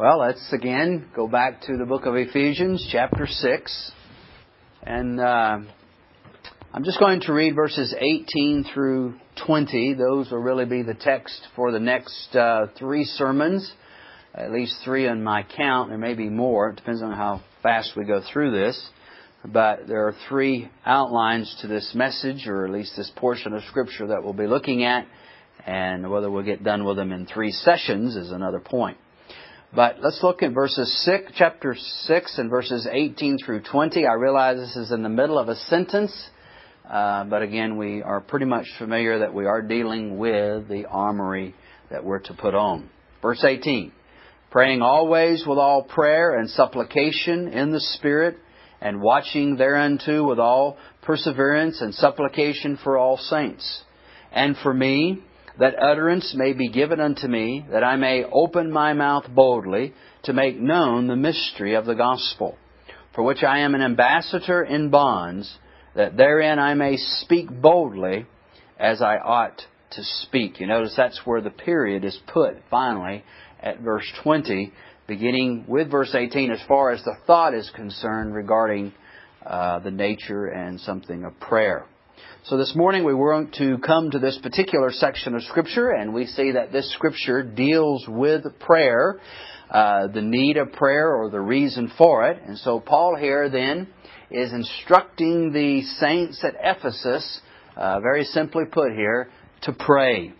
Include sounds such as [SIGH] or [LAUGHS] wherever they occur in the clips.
Well, let's again go back to the book of Ephesians, chapter 6. And uh, I'm just going to read verses 18 through 20. Those will really be the text for the next uh, three sermons, at least three on my count. There may be more. It depends on how fast we go through this. But there are three outlines to this message, or at least this portion of Scripture that we'll be looking at. And whether we'll get done with them in three sessions is another point. But let's look at verses 6, chapter 6 and verses 18 through 20. I realize this is in the middle of a sentence, uh, but again, we are pretty much familiar that we are dealing with the armory that we're to put on. Verse 18. Praying always with all prayer and supplication in the Spirit, and watching thereunto with all perseverance and supplication for all saints. And for me, that utterance may be given unto me, that I may open my mouth boldly to make known the mystery of the gospel, for which I am an ambassador in bonds, that therein I may speak boldly as I ought to speak. You notice that's where the period is put finally at verse 20, beginning with verse 18 as far as the thought is concerned regarding uh, the nature and something of prayer. So this morning we want to come to this particular section of Scripture, and we see that this Scripture deals with prayer, uh, the need of prayer or the reason for it. And so Paul here then is instructing the saints at Ephesus, uh, very simply put here, to pray.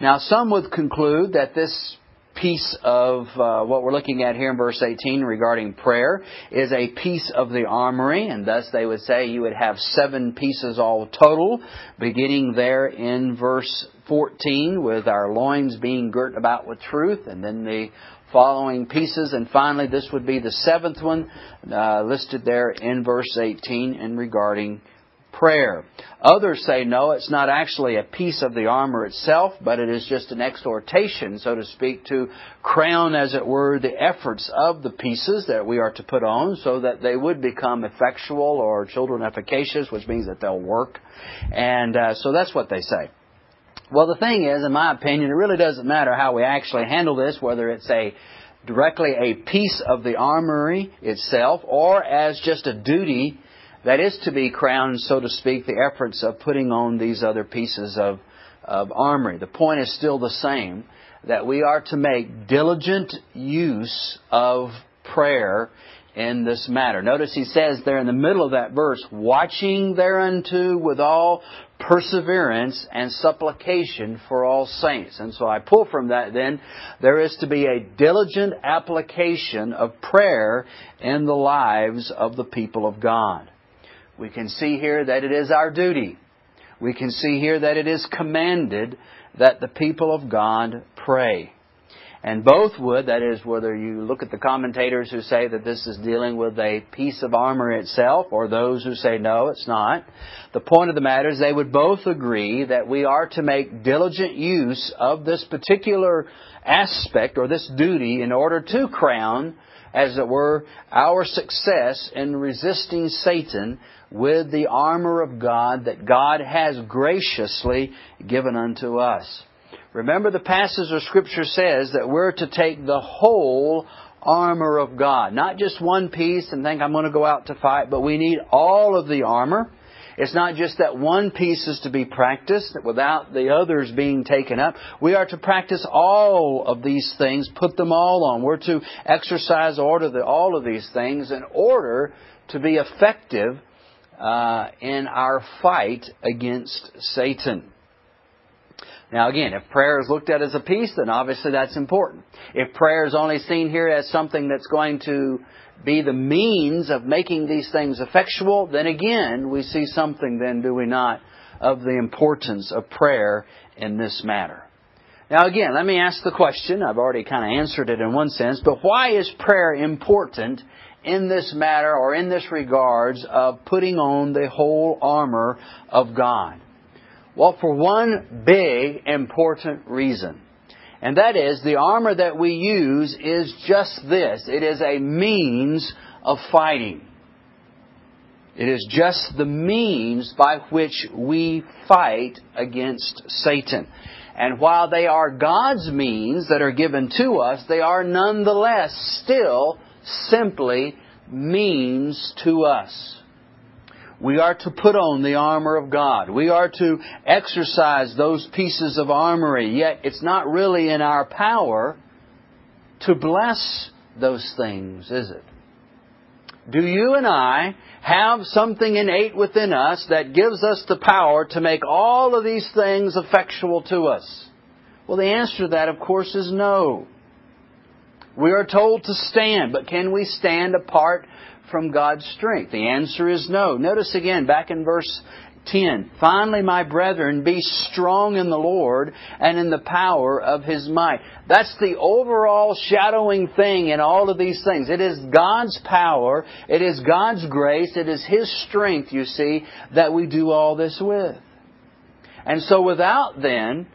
Now some would conclude that this piece of uh, what we're looking at here in verse 18 regarding prayer is a piece of the armory, and thus they would say you would have seven pieces all total, beginning there in verse 14 with our loins being girt about with truth, and then the following pieces, and finally this would be the seventh one uh, listed there in verse 18 in regarding prayer. Others say no, it's not actually a piece of the armor itself, but it is just an exhortation, so to speak, to crown, as it were, the efforts of the pieces that we are to put on so that they would become effectual or children efficacious, which means that they'll work. And uh, so that's what they say. Well, the thing is, in my opinion, it really doesn't matter how we actually handle this, whether it's a directly a piece of the armory itself or as just a duty that is to be crowned, so to speak, the efforts of putting on these other pieces of, of armory. The point is still the same that we are to make diligent use of prayer in this matter. Notice he says there in the middle of that verse, watching thereunto with all perseverance and supplication for all saints. And so I pull from that then, there is to be a diligent application of prayer in the lives of the people of God. We can see here that it is our duty. We can see here that it is commanded that the people of God pray. And both would, that is, whether you look at the commentators who say that this is dealing with a piece of armor itself, or those who say no, it's not. The point of the matter is they would both agree that we are to make diligent use of this particular aspect or this duty in order to crown, as it were, our success in resisting Satan with the armor of God that God has graciously given unto us. Remember the passage of Scripture says that we're to take the whole armor of God. Not just one piece and think I'm going to go out to fight, but we need all of the armor. It's not just that one piece is to be practiced without the others being taken up. We are to practice all of these things, put them all on. We're to exercise order all of these things in order to be effective uh, in our fight against Satan. Now again, if prayer is looked at as a piece, then obviously that's important. If prayer is only seen here as something that's going to be the means of making these things effectual, then again, we see something then, do we not, of the importance of prayer in this matter. Now again, let me ask the question, I've already kind of answered it in one sense, but why is prayer important in this matter or in this regards of putting on the whole armor of God? Well, for one big important reason. And that is the armor that we use is just this. It is a means of fighting. It is just the means by which we fight against Satan. And while they are God's means that are given to us, they are nonetheless still simply means to us. We are to put on the armor of God. We are to exercise those pieces of armory, yet it's not really in our power to bless those things, is it? Do you and I have something innate within us that gives us the power to make all of these things effectual to us? Well, the answer to that, of course, is no. We are told to stand, but can we stand apart from God's strength? The answer is no. Notice again, back in verse 10. Finally, my brethren, be strong in the Lord and in the power of His might. That's the overall shadowing thing in all of these things. It is God's power, it is God's grace, it is His strength, you see, that we do all this with. And so without then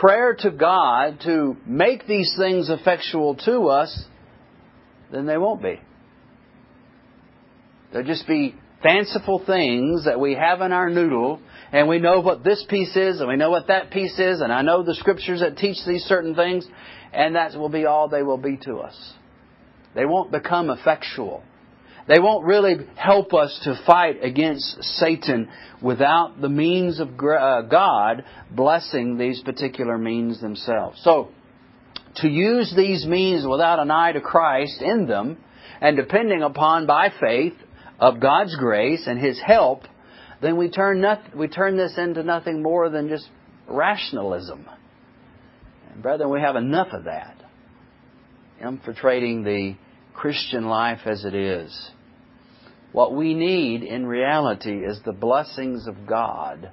prayer to God to make these things effectual to us, then they won't be. They'll just be fanciful things that we have in our noodle, and we know what this piece is, and we know what that piece is, and I know the scriptures that teach these certain things, and that will be all they will be to us. They won't become effectual. They won't really help us to fight against Satan without the means of uh, God blessing these particular means themselves. So, to use these means without an eye to Christ in them, and depending upon by faith of God's grace and His help, then we turn, not, we turn this into nothing more than just rationalism. And brethren, we have enough of that. Infiltrating the Christian life as it is. What we need in reality is the blessings of God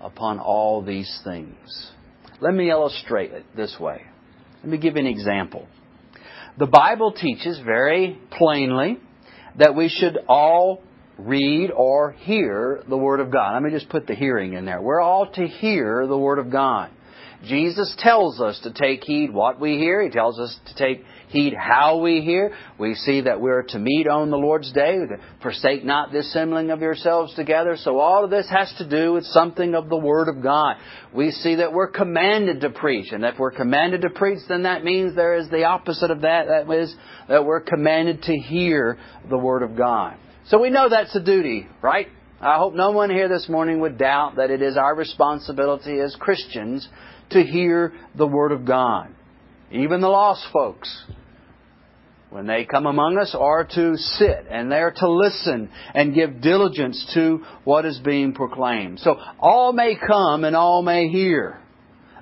upon all these things. Let me illustrate it this way. Let me give you an example. The Bible teaches very plainly that we should all read or hear the Word of God. Let me just put the hearing in there. We're all to hear the Word of God. Jesus tells us to take heed what we hear. He tells us to take heed how we hear. We see that we're to meet on the Lord's day, forsake not the assembling of yourselves together. So all of this has to do with something of the Word of God. We see that we're commanded to preach, and if we're commanded to preach, then that means there is the opposite of that. That is that we're commanded to hear the Word of God. So we know that's a duty, right? I hope no one here this morning would doubt that it is our responsibility as Christians to hear the Word of God. Even the lost folks, when they come among us, are to sit and they're to listen and give diligence to what is being proclaimed. So all may come and all may hear.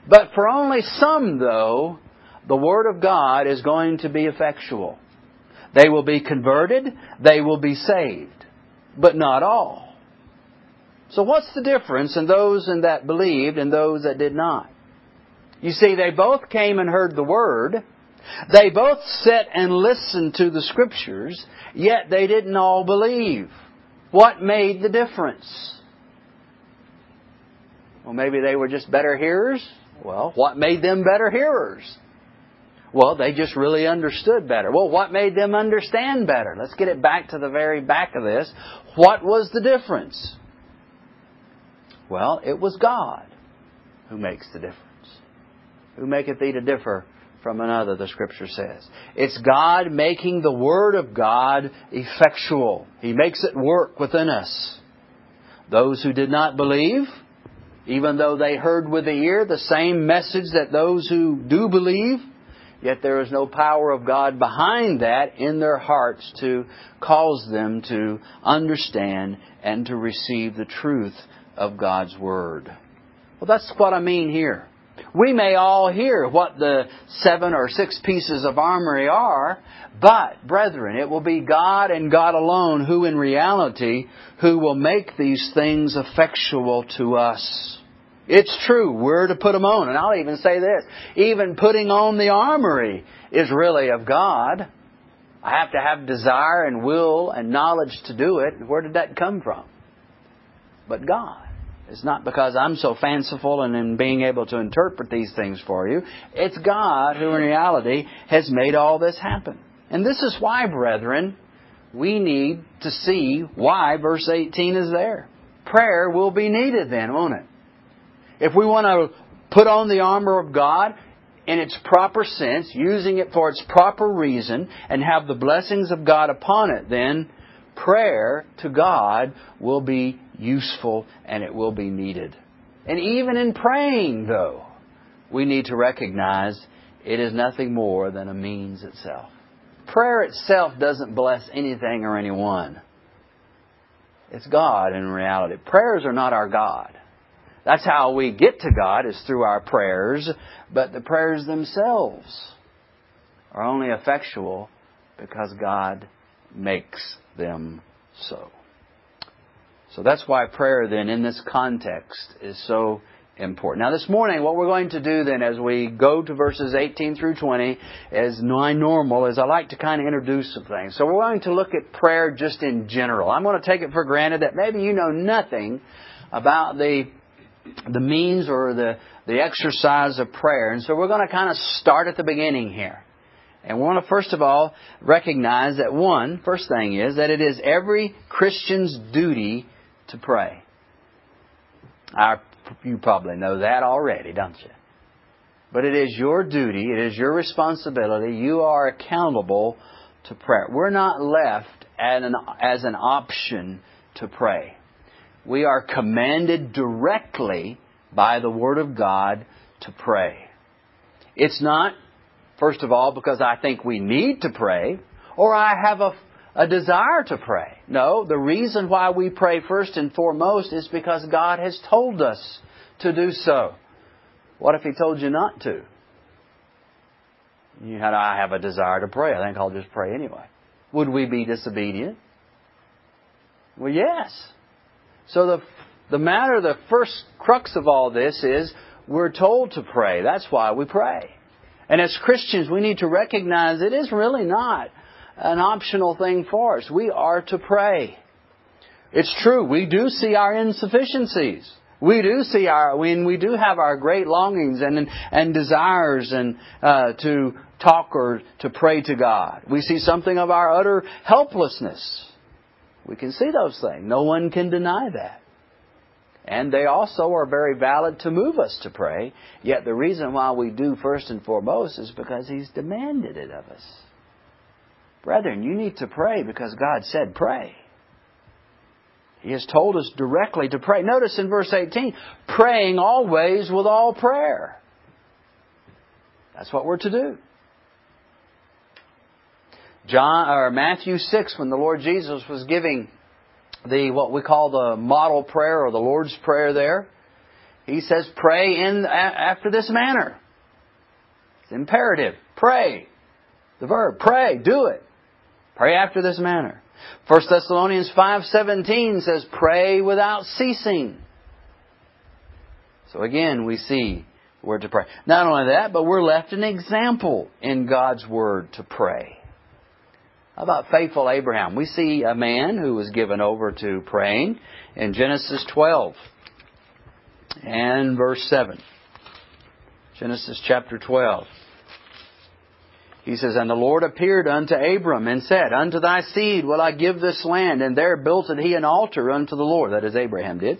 But for only some, though, the Word of God is going to be effectual. They will be converted, they will be saved, but not all. So what's the difference in those that believed and those that did not? You see, they both came and heard the Word. They both sat and listened to the Scriptures, yet they didn't all believe. What made the difference? Well, maybe they were just better hearers. Well, what made them better hearers? Well, they just really understood better. Well, what made them understand better? Let's get it back to the very back of this. What was the difference? Well, it was God who makes the difference. Who maketh thee to differ from another, the scripture says. It's God making the Word of God effectual. He makes it work within us. Those who did not believe, even though they heard with the ear the same message that those who do believe, yet there is no power of God behind that in their hearts to cause them to understand and to receive the truth of God's Word. Well, that's what I mean here. We may all hear what the seven or six pieces of armory are, but, brethren, it will be God and God alone who, in reality, who will make these things effectual to us. It's true, we're to put them on. And I'll even say this even putting on the armory is really of God. I have to have desire and will and knowledge to do it. Where did that come from? But God. It's not because I'm so fanciful and in being able to interpret these things for you. It's God who in reality has made all this happen. And this is why, brethren, we need to see why verse 18 is there. Prayer will be needed then, won't it? If we want to put on the armor of God in its proper sense, using it for its proper reason, and have the blessings of God upon it, then prayer to God will be useful and it will be needed. And even in praying, though, we need to recognize it is nothing more than a means itself. Prayer itself doesn't bless anything or anyone. It's God in reality. Prayers are not our God. That's how we get to God is through our prayers, but the prayers themselves are only effectual because God makes them so. So that's why prayer then in this context is so important. Now this morning what we're going to do then as we go to verses 18 through 20 as my normal is I like to kind of introduce some things. So we're going to look at prayer just in general. I'm going to take it for granted that maybe you know nothing about the the means or the, the exercise of prayer. And so we're going to kind of start at the beginning here. And we want to first of all recognize that one, first thing is that it is every Christian's duty to pray. Our, you probably know that already, don't you? But it is your duty, it is your responsibility, you are accountable to prayer. We're not left an, as an option to pray. We are commanded directly by the Word of God to pray. It's not, first of all, because I think we need to pray or I have a, a desire to pray. No, the reason why we pray first and foremost is because God has told us to do so. What if He told you not to? You had, I have a desire to pray. I think I'll just pray anyway. Would we be disobedient? Well, yes. So the, the matter, the first crux of all this is we're told to pray. That's why we pray. And as Christians, we need to recognize it is really not an optional thing for us. We are to pray. It's true, we do see our insufficiencies. We do see our, when we do have our great longings and, and desires and, uh, to talk or to pray to God. We see something of our utter helplessness. We can see those things. No one can deny that. And they also are very valid to move us to pray. Yet the reason why we do first and foremost is because He's demanded it of us. Brethren, you need to pray because God said pray. He has told us directly to pray. Notice in verse 18, praying always with all prayer. That's what we're to do. John or Matthew 6 when the Lord Jesus was giving the what we call the model prayer or the Lord's prayer there, he says pray in after this manner. It's imperative. Pray. The verb pray, do it. Pray after this manner. 1 Thessalonians 5:17 says pray without ceasing. So again, we see where to pray. Not only that, but we're left an example in God's word to pray. How about faithful Abraham? We see a man who was given over to praying in Genesis 12 and verse 7. Genesis chapter 12. He says, And the Lord appeared unto Abram and said, Unto thy seed will I give this land. And there built he an altar unto the Lord. That is, Abraham did.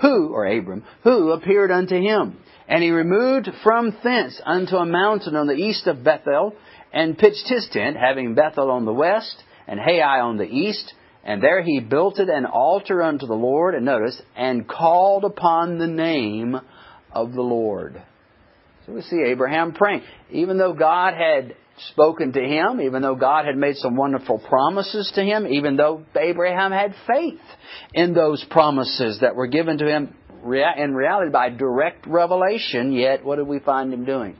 Who, or Abram, who appeared unto him. And he removed from thence unto a mountain on the east of Bethel, and pitched his tent, having Bethel on the west and Hai on the east. And there he built it an altar unto the Lord, and notice, and called upon the name of the Lord. So we see Abraham praying. Even though God had spoken to him, even though God had made some wonderful promises to him, even though Abraham had faith in those promises that were given to him in reality by direct revelation, yet what did we find him doing?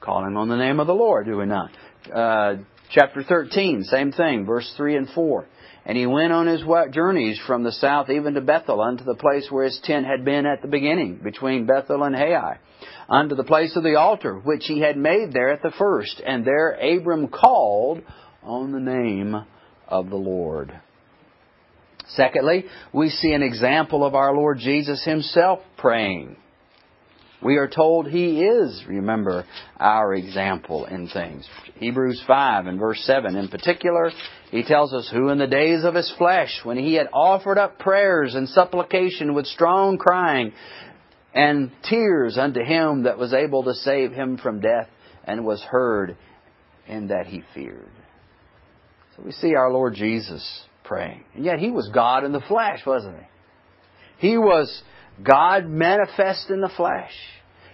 Calling on the name of the Lord, do we not? Uh, chapter 13, same thing, verse 3 and 4. And he went on his journeys from the south even to Bethel, unto the place where his tent had been at the beginning, between Bethel and Hai, unto the place of the altar, which he had made there at the first. And there Abram called on the name of the Lord. Secondly, we see an example of our Lord Jesus himself praying. We are told He is, remember, our example in things. Hebrews 5 and verse 7 in particular, He tells us who in the days of His flesh, when He had offered up prayers and supplication with strong crying, and tears unto him that was able to save him from death and was heard in that he feared. So we see our Lord Jesus praying. And yet he was God in the flesh, wasn't he? He was God manifest in the flesh.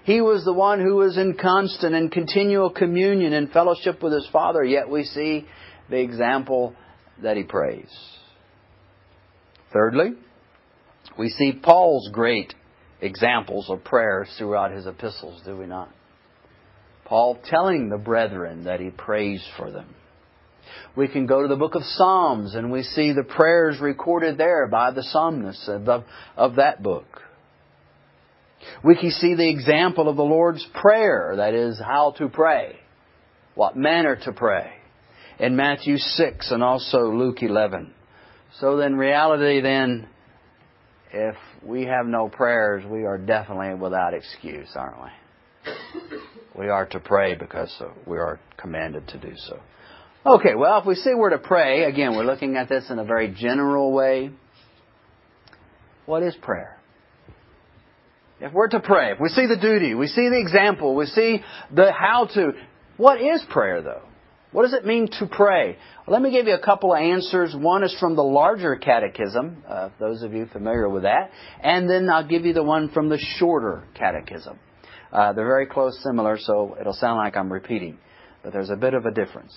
He was the one who was in constant and continual communion and fellowship with his Father, yet we see the example that he prays. Thirdly, we see Paul's great examples of prayers throughout his epistles, do we not? Paul telling the brethren that he prays for them. We can go to the book of Psalms and we see the prayers recorded there by the psalmists of, of that book. We can see the example of the Lord's Prayer, that is, how to pray, what manner to pray, in Matthew 6 and also Luke 11. So then, reality then, if we have no prayers, we are definitely without excuse, aren't we? We are to pray because we are commanded to do so. Okay, well, if we see where to pray, again, we're looking at this in a very general way. What is prayer? If we're to pray, if we see the duty, we see the example, we see the how to, what is prayer though? What does it mean to pray? Well, let me give you a couple of answers. One is from the larger catechism, uh, those of you familiar with that, and then I'll give you the one from the shorter catechism. Uh, they're very close, similar, so it'll sound like I'm repeating, but there's a bit of a difference.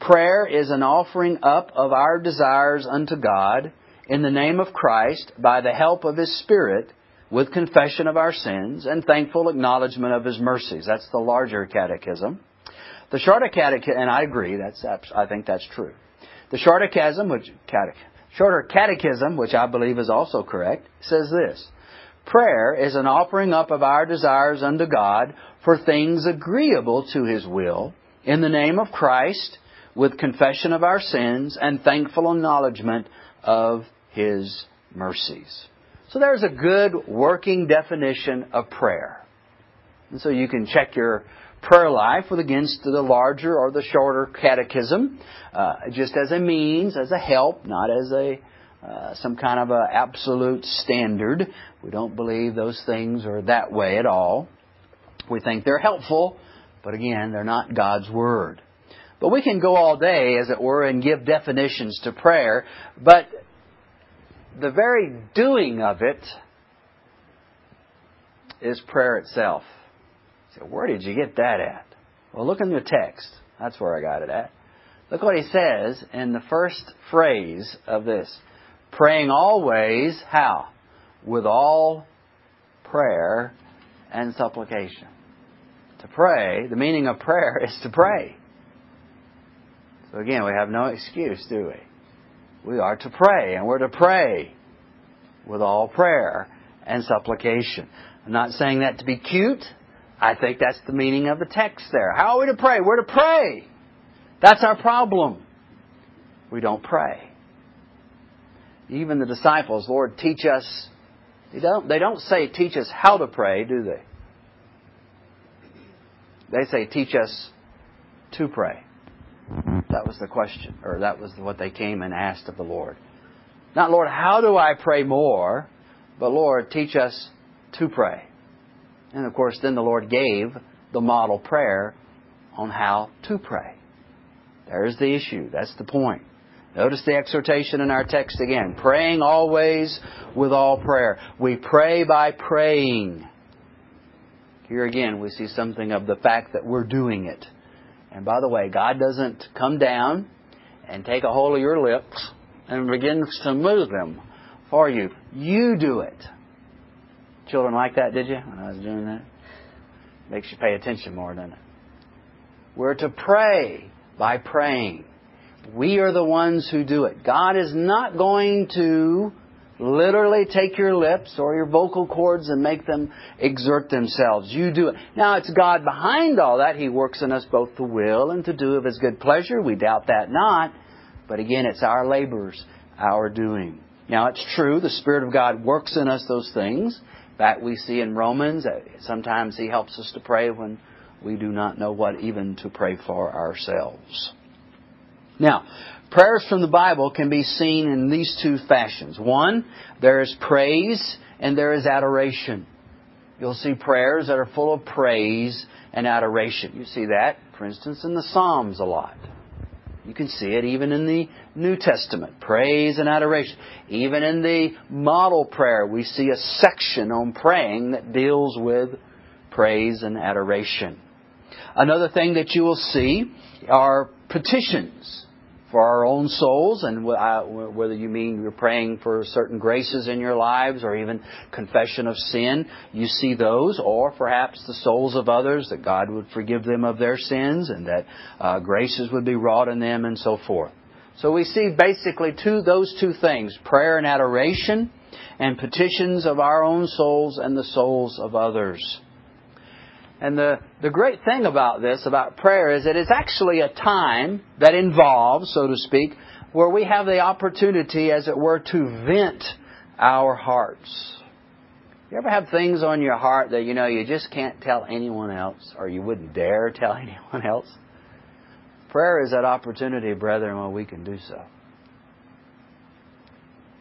Prayer is an offering up of our desires unto God in the name of Christ by the help of His Spirit with confession of our sins and thankful acknowledgement of His mercies. That's the larger catechism. The shorter catechism, and I agree, that's, I think that's true. The shorter catechism, which, shorter catechism, which I believe is also correct, says this. Prayer is an offering up of our desires unto God for things agreeable to His will in the name of Christ with confession of our sins and thankful acknowledgement of His mercies. So there's a good working definition of prayer. And so you can check your prayer life with against the larger or the shorter catechism, uh, just as a means, as a help, not as a uh, some kind of a absolute standard. We don't believe those things are that way at all. We think they're helpful, but again, they're not God's word. But we can go all day, as it were, and give definitions to prayer, but the very doing of it is prayer itself. Where did you get that at? Well, look in the text. That's where I got it at. Look what he says in the first phrase of this. Praying always, how? With all prayer and supplication. To pray, the meaning of prayer [LAUGHS] is to pray. So again, we have no excuse, do we? We are to pray, and we're to pray with all prayer and supplication. I'm not saying that to be cute. I think that's the meaning of the text there. How are we to pray? We're to pray. That's our problem. We don't pray. Even the disciples, Lord, teach us. They don't, they don't say, teach us how to pray, do they? They say, teach us to pray. That was the question, or that was what they came and asked of the Lord. Not, Lord, how do I pray more? But, Lord, teach us to pray. And of course, then the Lord gave the model prayer on how to pray. There's the issue. That's the point. Notice the exhortation in our text again. Praying always with all prayer. We pray by praying. Here again, we see something of the fact that we're doing it. And by the way, God doesn't come down and take a hold of your lips and begins to move them for you. You do it. Children like that, did you, when I was doing that? Makes you pay attention more, doesn't it? We're to pray by praying. We are the ones who do it. God is not going to literally take your lips or your vocal cords and make them exert themselves. You do it. Now, it's God behind all that. He works in us both to will and to do of His good pleasure. We doubt that not. But again, it's our labors, our doing. Now, it's true, the Spirit of God works in us those things fact, we see in Romans that sometimes He helps us to pray when we do not know what even to pray for ourselves. Now, prayers from the Bible can be seen in these two fashions. One, there is praise and there is adoration. you'll see prayers that are full of praise and adoration. You see that, for instance, in the Psalms a lot. You can see it even in the New Testament. Praise and adoration. Even in the model prayer, we see a section on praying that deals with praise and adoration. Another thing that you will see are petitions for our own souls, and whether you mean you're praying for certain graces in your lives or even confession of sin, you see those, or perhaps the souls of others, that God would forgive them of their sins and that uh, graces would be wrought in them and so forth. So we see basically two, those two things, prayer and adoration, and petitions of our own souls and the souls of others. And the, the great thing about this, about prayer, is it's actually a time that involves, so to speak, where we have the opportunity, as it were, to vent our hearts. You ever have things on your heart that you know you just can't tell anyone else, or you wouldn't dare [LAUGHS] tell anyone else? Prayer is that opportunity, brethren, where we can do so.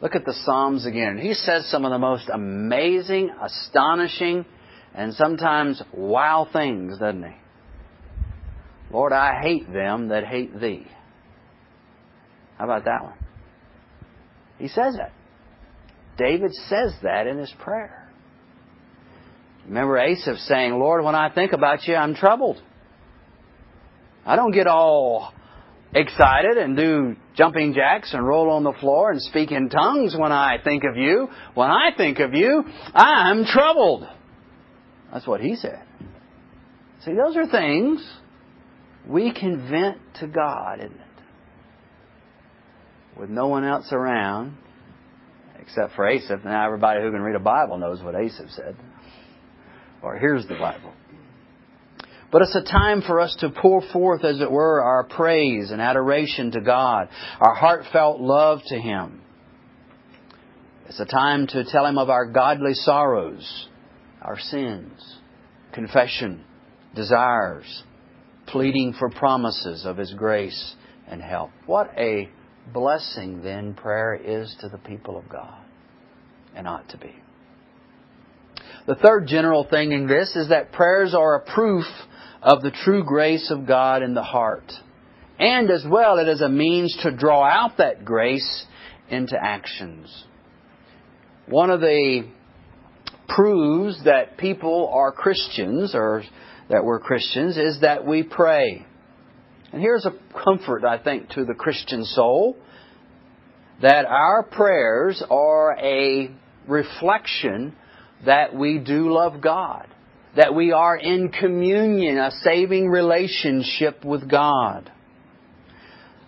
Look at the Psalms again. He says some of the most amazing, astonishing, and sometimes wow things, doesn't he? Lord, I hate them that hate thee. How about that one? He says that. David says that in his prayer. Remember Asaph saying, Lord, when I think about you, I'm troubled. I don't get all excited and do jumping jacks and roll on the floor and speak in tongues when I think of you. When I think of you, I'm troubled. That's what he said. See, those are things we can vent to God, isn't it? With no one else around, except for Asaph. Now everybody who can read a Bible knows what Asaph said. Or hears the Bible. But it's a time for us to pour forth, as it were, our praise and adoration to God, our heartfelt love to Him. It's a time to tell Him of our godly sorrows, our sins, confession, desires, pleading for promises of His grace and help. What a blessing then prayer is to the people of God, and ought to be. The third general thing in this is that prayers are a proof of the true grace of God in the heart. And as well, it is a means to draw out that grace into actions. One of the proves that people are Christians or that we're Christians is that we pray. And here's a comfort, I think, to the Christian soul that our prayers are a reflection that we do love God, that we are in communion, a saving relationship with God.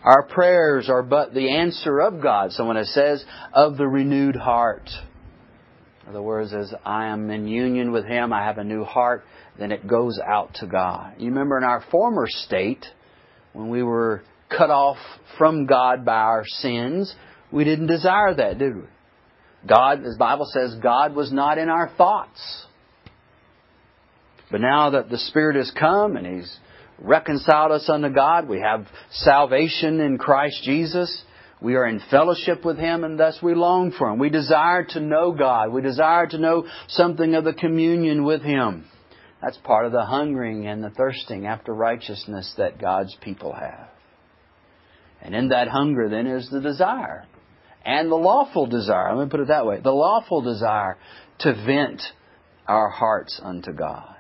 Our prayers are but the answer of God. Someone says, of the renewed heart. Other words, as I am in union with Him, I have a new heart, then it goes out to God. You remember in our former state, when we were cut off from God by our sins, we didn't desire that, did we? God, as the Bible says, God was not in our thoughts. But now that the Spirit has come and He's reconciled us unto God, we have salvation in Christ Jesus. We are in fellowship with Him and thus we long for Him. We desire to know God. We desire to know something of the communion with Him. That's part of the hungering and the thirsting after righteousness that God's people have. And in that hunger then is the desire. And the lawful desire, let me put it that way, the lawful desire to vent our hearts unto God.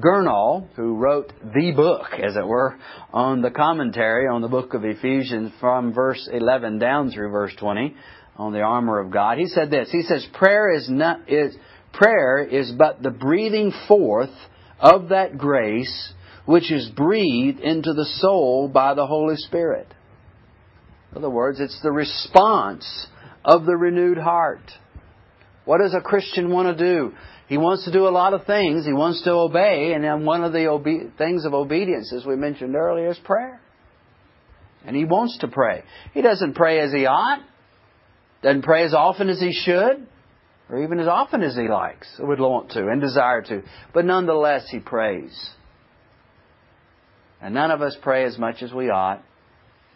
Gurnall, who wrote the book, as it were, on the commentary on the book of Ephesians from verse 11 down through verse 20 on the armor of God, he said this. He says, prayer is not, is, prayer is but the breathing forth of that grace which is breathed into the soul by the Holy Spirit. In other words, it's the response of the renewed heart. What does a Christian want to do? He wants to do a lot of things. He wants to obey, and then one of the obe- things of obedience, as we mentioned earlier, is prayer. And he wants to pray. He doesn't pray as he ought, doesn't pray as often as he should, or even as often as he likes, or would want to, and desire to. But nonetheless, he prays. And none of us pray as much as we ought,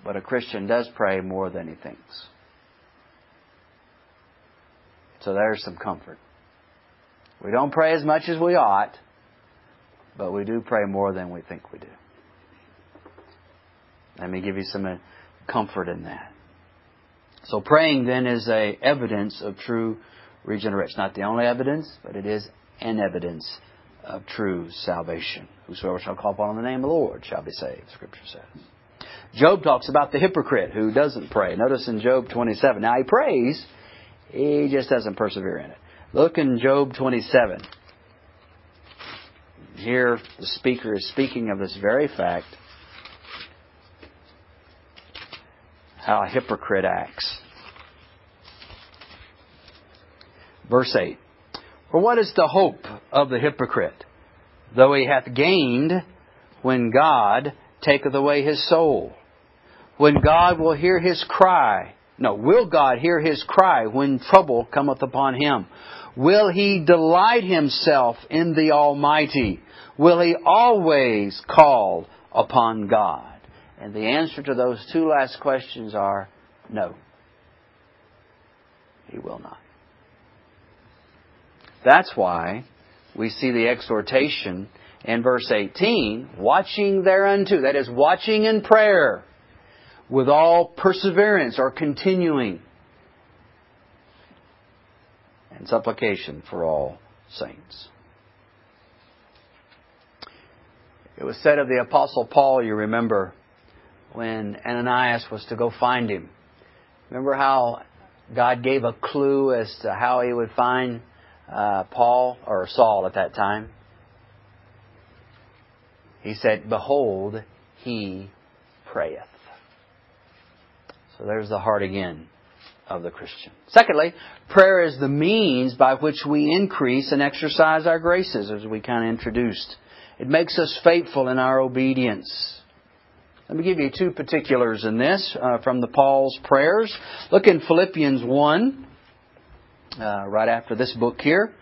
but a Christian does pray more than he thinks. So there's some comfort. We don't pray as much as we ought, but we do pray more than we think we do. Let me give you some uh, comfort in that. So praying then is a evidence of true regeneration. Not the only evidence, but it is an evidence of true salvation. Whosoever shall call upon the name of the Lord shall be saved, Scripture says. Job talks about the hypocrite who doesn't pray. Notice in Job 27. Now he prays, he just doesn't persevere in it. Look in Job 27. Here the speaker is speaking of this very fact how a hypocrite acts. Verse 8 For what is the hope of the hypocrite, though he hath gained when God taketh away his soul? When God will hear his cry, no, will God hear his cry when trouble cometh upon him? Will he delight himself in the Almighty? Will he always call upon God? And the answer to those two last questions are no. He will not. That's why we see the exhortation in verse 18, watching thereunto, that is, watching in prayer with all perseverance or continuing and supplication for all saints. It was said of the Apostle Paul, you remember, when Ananias was to go find him. Remember how God gave a clue as to how he would find uh, Paul, or Saul at that time? He said, Behold, he prayeth. So there's the heart again of the Christian. Secondly, prayer is the means by which we increase and exercise our graces, as we kind of introduced. It makes us faithful in our obedience. Let me give you two particulars in this uh, from the Paul's prayers. Look in Philippians 1, uh, right after this book here.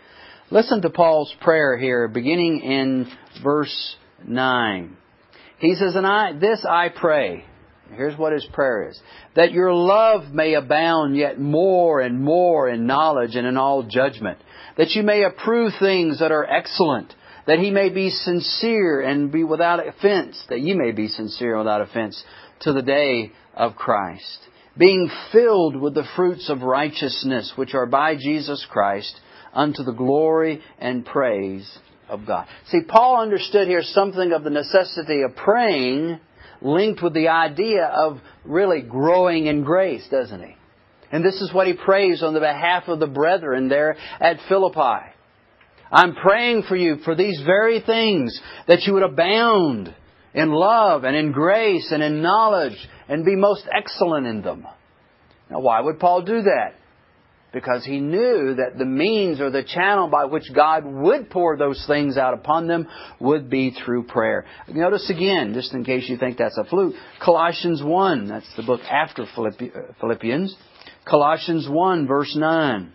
Listen to Paul's prayer here, beginning in verse 9. He says, And I, this I pray Here's what his prayer is. That your love may abound yet more and more in knowledge and in all judgment. That you may approve things that are excellent. That he may be sincere and be without offense. That you may be sincere without offense to the day of Christ. Being filled with the fruits of righteousness which are by Jesus Christ unto the glory and praise of God. See, Paul understood here something of the necessity of praying linked with the idea of really growing in grace, doesn't he? And this is what he prays on the behalf of the brethren there at Philippi. I'm praying for you for these very things, that you would abound in love and in grace and in knowledge and be most excellent in them. Now, why would Paul do that? Because he knew that the means or the channel by which God would pour those things out upon them would be through prayer. Notice again, just in case you think that's a fluke, Colossians 1, that's the book after uh, Philippians, Colossians 1 verse 9.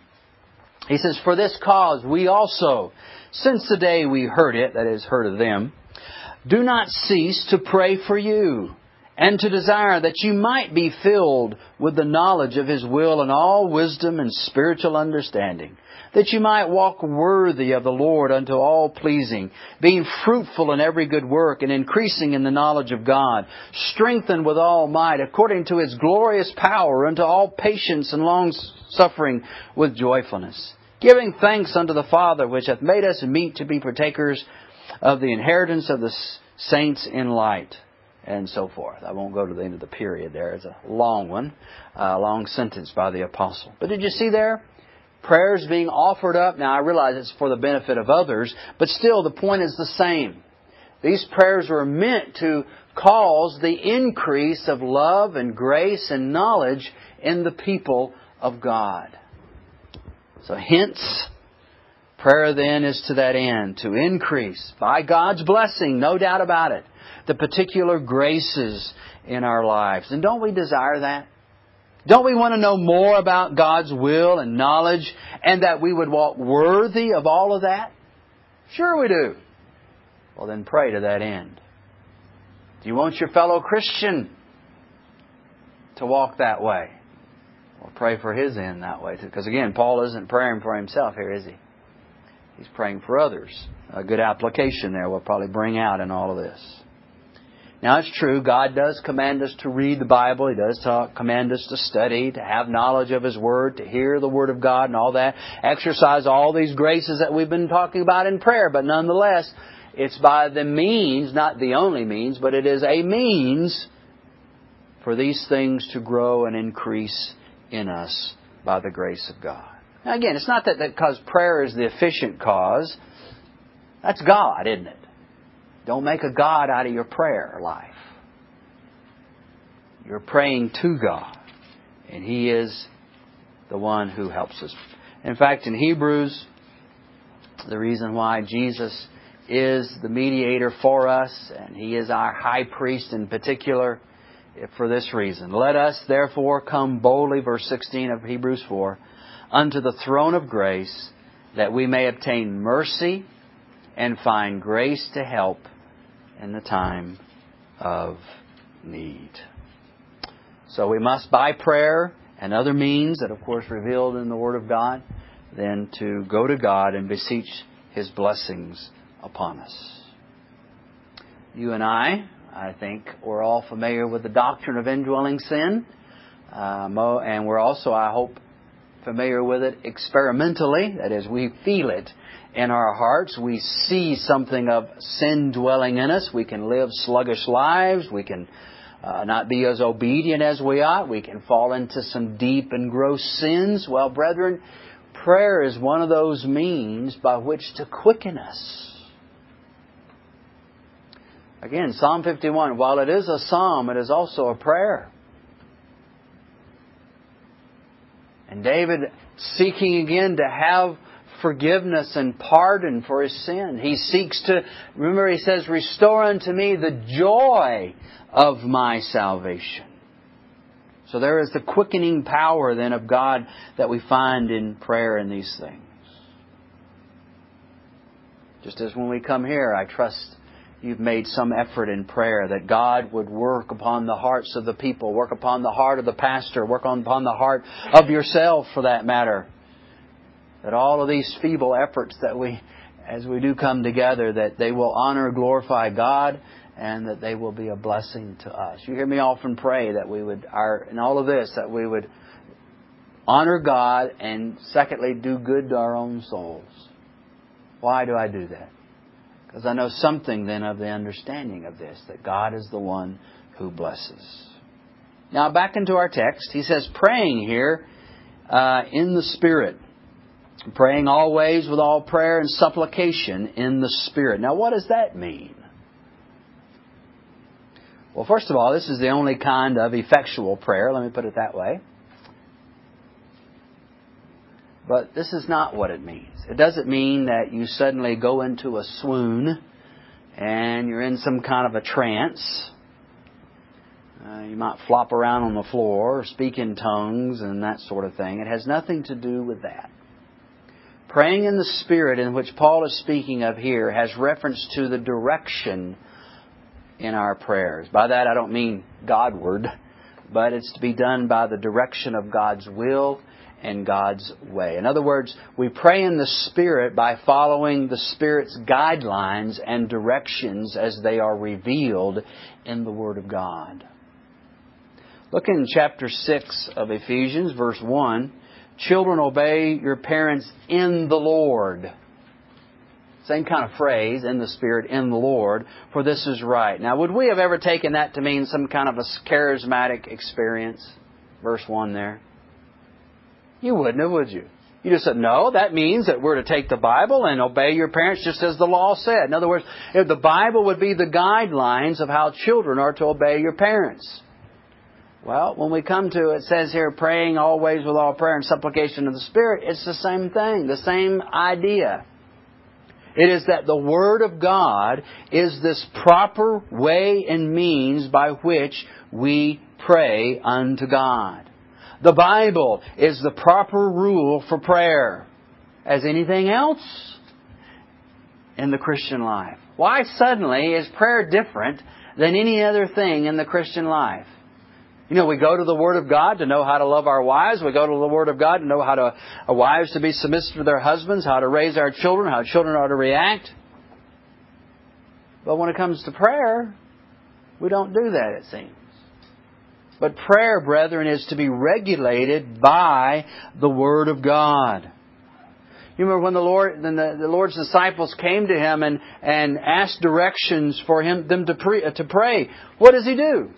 He says, For this cause we also, since the day we heard it, that is, heard of them, do not cease to pray for you and to desire that you might be filled with the knowledge of His will and all wisdom and spiritual understanding, that you might walk worthy of the Lord unto all pleasing, being fruitful in every good work and increasing in the knowledge of God, strengthened with all might according to His glorious power unto all patience and long suffering with joyfulness, giving thanks unto the Father which hath made us meet to be partakers of the inheritance of the saints in light and so forth. I won't go to the end of the period there. It's a long one, a long sentence by the apostle. But did you see there? Prayers being offered up. Now I realize it's for the benefit of others, but still the point is the same. These prayers were meant to cause the increase of love and grace and knowledge in the people of God. So hence, prayer then is to that end, to increase by God's blessing, no doubt about it the particular graces in our lives. And don't we desire that? Don't we want to know more about God's will and knowledge and that we would walk worthy of all of that? Sure we do. Well, then pray to that end. Do you want your fellow Christian to walk that way? Well, pray for his end that way too. Because again, Paul isn't praying for himself here, is he? He's praying for others. A good application there we'll probably bring out in all of this. Now it's true, God does command us to read the Bible. He does talk, command us to study, to have knowledge of His Word, to hear the Word of God and all that. Exercise all these graces that we've been talking about in prayer, but nonetheless, it's by the means, not the only means, but it is a means for these things to grow and increase in us by the grace of God. Now again, it's not that because prayer is the efficient cause. That's God, isn't it? Don't make a God out of your prayer life. You're praying to God, and He is the one who helps us. In fact, in Hebrews, the reason why Jesus is the mediator for us, and He is our high priest in particular, for this reason. Let us therefore come boldly, verse 16 of Hebrews 4, unto the throne of grace, that we may obtain mercy and find grace to help in the time of need. So we must, by prayer and other means that, of course, revealed in the Word of God, then to go to God and beseech His blessings upon us. You and I, I think, we're all familiar with the doctrine of indwelling sin, uh, and we're also, I hope, familiar with it experimentally. That is, we feel it in our hearts. We see something of sin dwelling in us. We can live sluggish lives. We can uh, not be as obedient as we ought. We can fall into some deep and gross sins. Well, brethren, prayer is one of those means by which to quicken us. Again, Psalm 51, while it is a psalm, it is also a prayer. And David seeking again to have forgiveness and pardon for his sin. He seeks to, remember he says, restore unto me the joy of my salvation. So there is the quickening power then of God that we find in prayer in these things. Just as when we come here, I trust you've made some effort in prayer that God would work upon the hearts of the people, work upon the heart of the pastor, work upon the heart of yourself for that matter that all of these feeble efforts that we, as we do come together, that they will honor, glorify God, and that they will be a blessing to us. You hear me often pray that we would, our, in all of this, that we would honor God and secondly, do good to our own souls. Why do I do that? Because I know something then of the understanding of this, that God is the one who blesses. Now back into our text, he says praying here uh, in the Spirit. Praying always with all prayer and supplication in the Spirit. Now, what does that mean? Well, first of all, this is the only kind of effectual prayer, let me put it that way. But this is not what it means. It doesn't mean that you suddenly go into a swoon and you're in some kind of a trance. Uh, you might flop around on the floor or speak in tongues and that sort of thing. It has nothing to do with that. Praying in the Spirit, in which Paul is speaking of here, has reference to the direction in our prayers. By that I don't mean Godward, but it's to be done by the direction of God's will and God's way. In other words, we pray in the Spirit by following the Spirit's guidelines and directions as they are revealed in the Word of God. Look in chapter 6 of Ephesians, verse 1. Children, obey your parents in the Lord. Same kind of phrase, in the Spirit, in the Lord, for this is right. Now, would we have ever taken that to mean some kind of a charismatic experience? Verse 1 there. You wouldn't have, would you? You just said, no, that means that we're to take the Bible and obey your parents just as the law said. In other words, if the Bible would be the guidelines of how children are to obey your parents. Well, when we come to it says here, praying always with all prayer and supplication of the Spirit, it's the same thing, the same idea. It is that the Word of God is this proper way and means by which we pray unto God. The Bible is the proper rule for prayer. As anything else in the Christian life. Why suddenly is prayer different than any other thing in the Christian life? You know, we go to the Word of God to know how to love our wives. We go to the Word of God to know how to, our wives to be submissive to their husbands, how to raise our children, how children are to react. But when it comes to prayer, we don't do that, it seems. But prayer, brethren, is to be regulated by the Word of God. You remember when the Lord, then the, the Lord's disciples came to him and, and asked directions for him them to, pre, to pray. What does he do?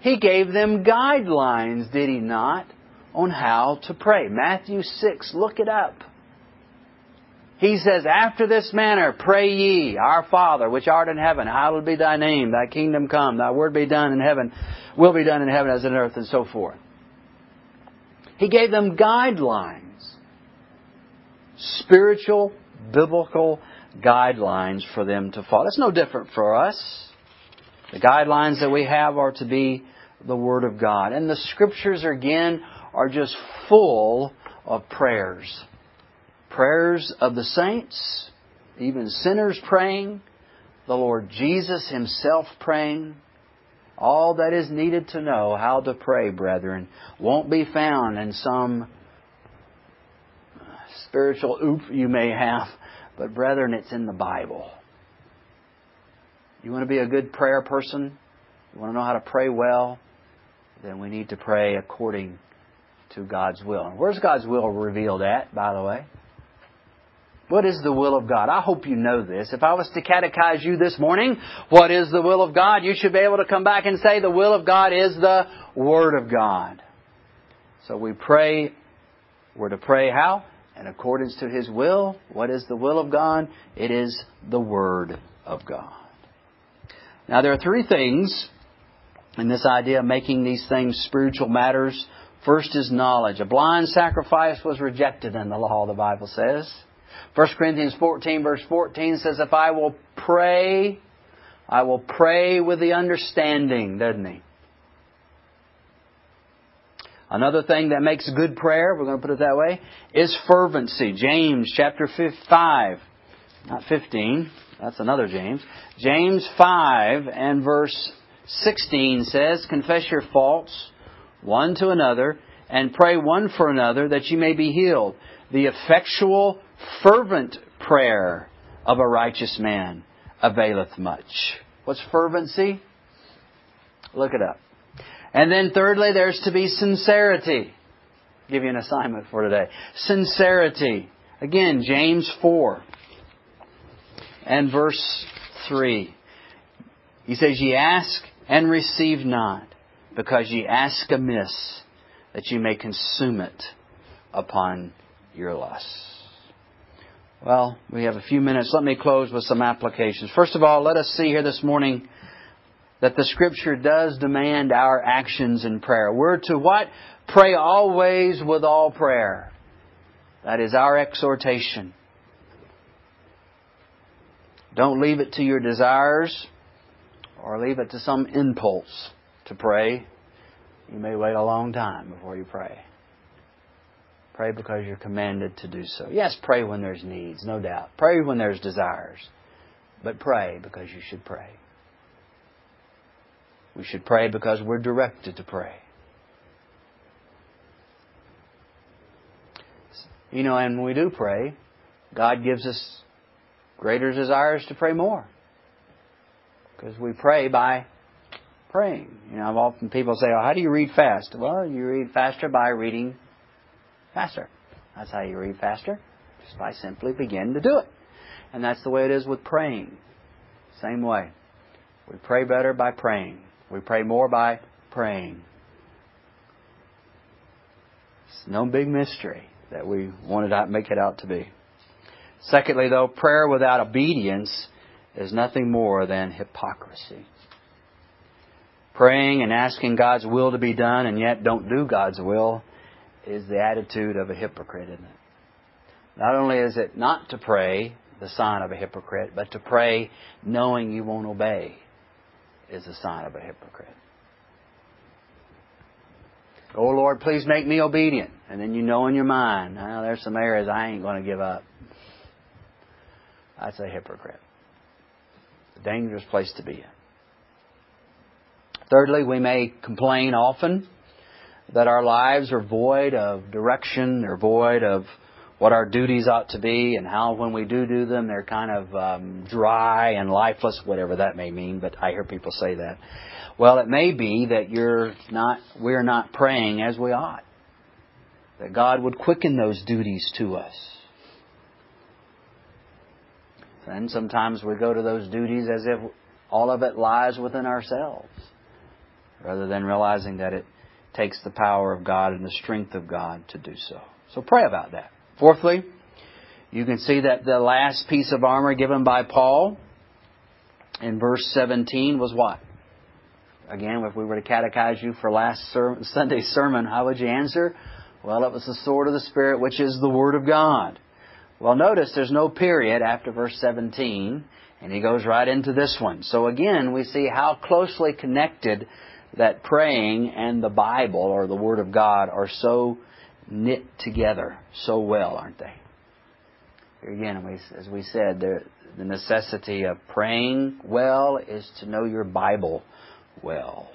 He gave them guidelines, did he not, on how to pray. Matthew 6, look it up. He says, After this manner pray ye, Our Father, which art in heaven, hallowed be thy name, thy kingdom come, thy word be done in heaven, will be done in heaven as in earth, and so forth. He gave them guidelines. Spiritual, biblical guidelines for them to follow. That's no different for us. The guidelines that we have are to be the Word of God. And the Scriptures, again, are just full of prayers. Prayers of the saints, even sinners praying, the Lord Jesus Himself praying. All that is needed to know how to pray, brethren, won't be found in some spiritual oop you may have, but brethren, it's in the Bible. You want to be a good prayer person? You want to know how to pray well? Then we need to pray according to God's will. And Where's God's will revealed at, by the way? What is the will of God? I hope you know this. If I was to catechize you this morning, what is the will of God? You should be able to come back and say the will of God is the Word of God. So we pray, we're to pray how? In accordance to His will. What is the will of God? It is the Word of God. Now there are three things in this idea of making these things spiritual matters. First is knowledge. A blind sacrifice was rejected in the law, the Bible says. 1 Corinthians 14 verse 14 says, If I will pray, I will pray with the understanding, doesn't he? Another thing that makes good prayer, we're going to put it that way, is fervency. James chapter 5, not 15, that's another James. James 5 and verse 16 says, Confess your faults one to another and pray one for another that you may be healed. The effectual, fervent prayer of a righteous man availeth much. What's fervency? Look it up. And then thirdly, there's to be sincerity. I'll give you an assignment for today. Sincerity. Again, James 4 and verse 3. He says, Ye ask and receive not, because ye ask amiss, that ye may consume it upon your lusts. Well, we have a few minutes. Let me close with some applications. First of all, let us see here this morning that the Scripture does demand our actions in prayer. We're to what? Pray always with all prayer. That is our exhortation. Don't leave it to your desires or leave it to some impulse to pray. You may wait a long time before you pray. Pray because you're commanded to do so. Yes, pray when there's needs, no doubt. Pray when there's desires. But pray because you should pray. We should pray because we're directed to pray. You know, and when we do pray, God gives us greater desires to pray more. Because we pray by praying. You know, I've often people say, "Oh, how do you read fast?" Well, you read faster by reading faster. That's how you read faster, just by simply begin to do it. And that's the way it is with praying. Same way. We pray better by praying. We pray more by praying. It's no big mystery that we wanted to make it out to be. Secondly, though, prayer without obedience is nothing more than hypocrisy. Praying and asking God's will to be done and yet don't do God's will is the attitude of a hypocrite, isn't it? Not only is it not to pray, the sign of a hypocrite, but to pray knowing you won't obey is a sign of a hypocrite. Oh Lord, please make me obedient. And then you know in your mind, oh, there's some areas I ain't going to give up. That's a hypocrite. It's a dangerous place to be in. Thirdly, we may complain often that our lives are void of direction, they're void of what our duties ought to be, and how when we do do them, they're kind of um, dry and lifeless, whatever that may mean. But I hear people say that. Well, it may be that you're not, we're not praying as we ought. That God would quicken those duties to us. And sometimes we go to those duties as if all of it lies within ourselves, rather than realizing that it takes the power of God and the strength of God to do so. So pray about that. Fourthly, you can see that the last piece of armor given by Paul in verse 17 was what? Again, if we were to catechize you for last ser- Sunday's sermon, how would you answer? Well, it was the sword of the Spirit, which is the Word of God. Well, notice there's no period after verse 17, and he goes right into this one. So again, we see how closely connected that praying and the Bible or the Word of God are so knit together so well, aren't they? Again, as we said, the necessity of praying well is to know your Bible well.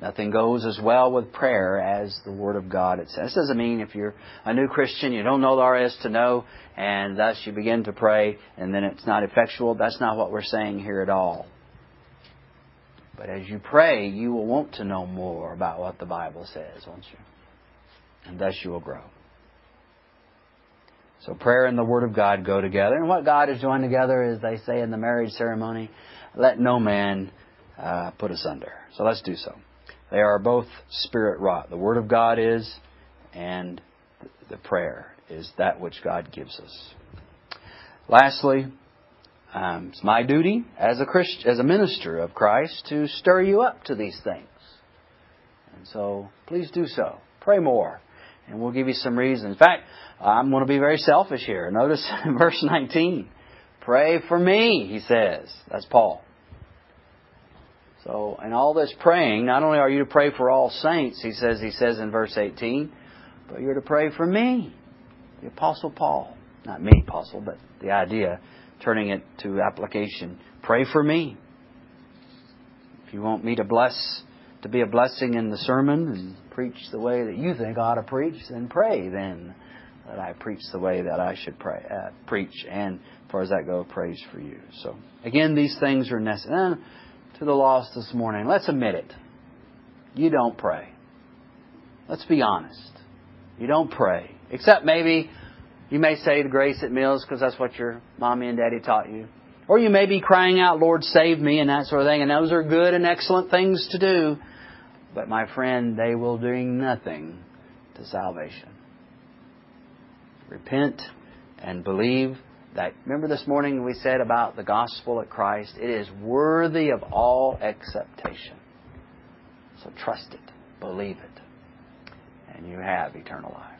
Nothing goes as well with prayer as the Word of God. It says. This doesn't mean if you're a new Christian, you don't know the RS to know, and thus you begin to pray, and then it's not effectual. That's not what we're saying here at all. But as you pray, you will want to know more about what the Bible says, won't you? And thus you will grow. So prayer and the Word of God go together. And what God has joined together, as they say in the marriage ceremony, let no man uh, put asunder. So let's do so. They are both spirit wrought. The Word of God is, and the prayer is that which God gives us. Lastly, um, it's my duty as a Christ, as a minister of Christ to stir you up to these things. And so, please do so. Pray more, and we'll give you some reasons. In fact, I'm going to be very selfish here. Notice [LAUGHS] verse 19. Pray for me, he says. That's Paul. So, in all this praying, not only are you to pray for all saints, he says, he says in verse 18, but you're to pray for me, the Apostle Paul. Not me, Apostle, but the idea, turning it to application. Pray for me. If you want me to bless, to be a blessing in the sermon and preach the way that you think I ought to preach, then pray then that I preach the way that I should pray, uh, preach. And as far as that goes, praise for you. So, again, these things are necessary to the lost this morning. Let's admit it. You don't pray. Let's be honest. You don't pray. Except maybe you may say the grace at meals because that's what your mommy and daddy taught you. Or you may be crying out, Lord, save me, and that sort of thing. And those are good and excellent things to do. But my friend, they will do nothing to salvation. Repent and believe that remember this morning we said about the gospel of Christ, it is worthy of all acceptation. So trust it, believe it, and you have eternal life.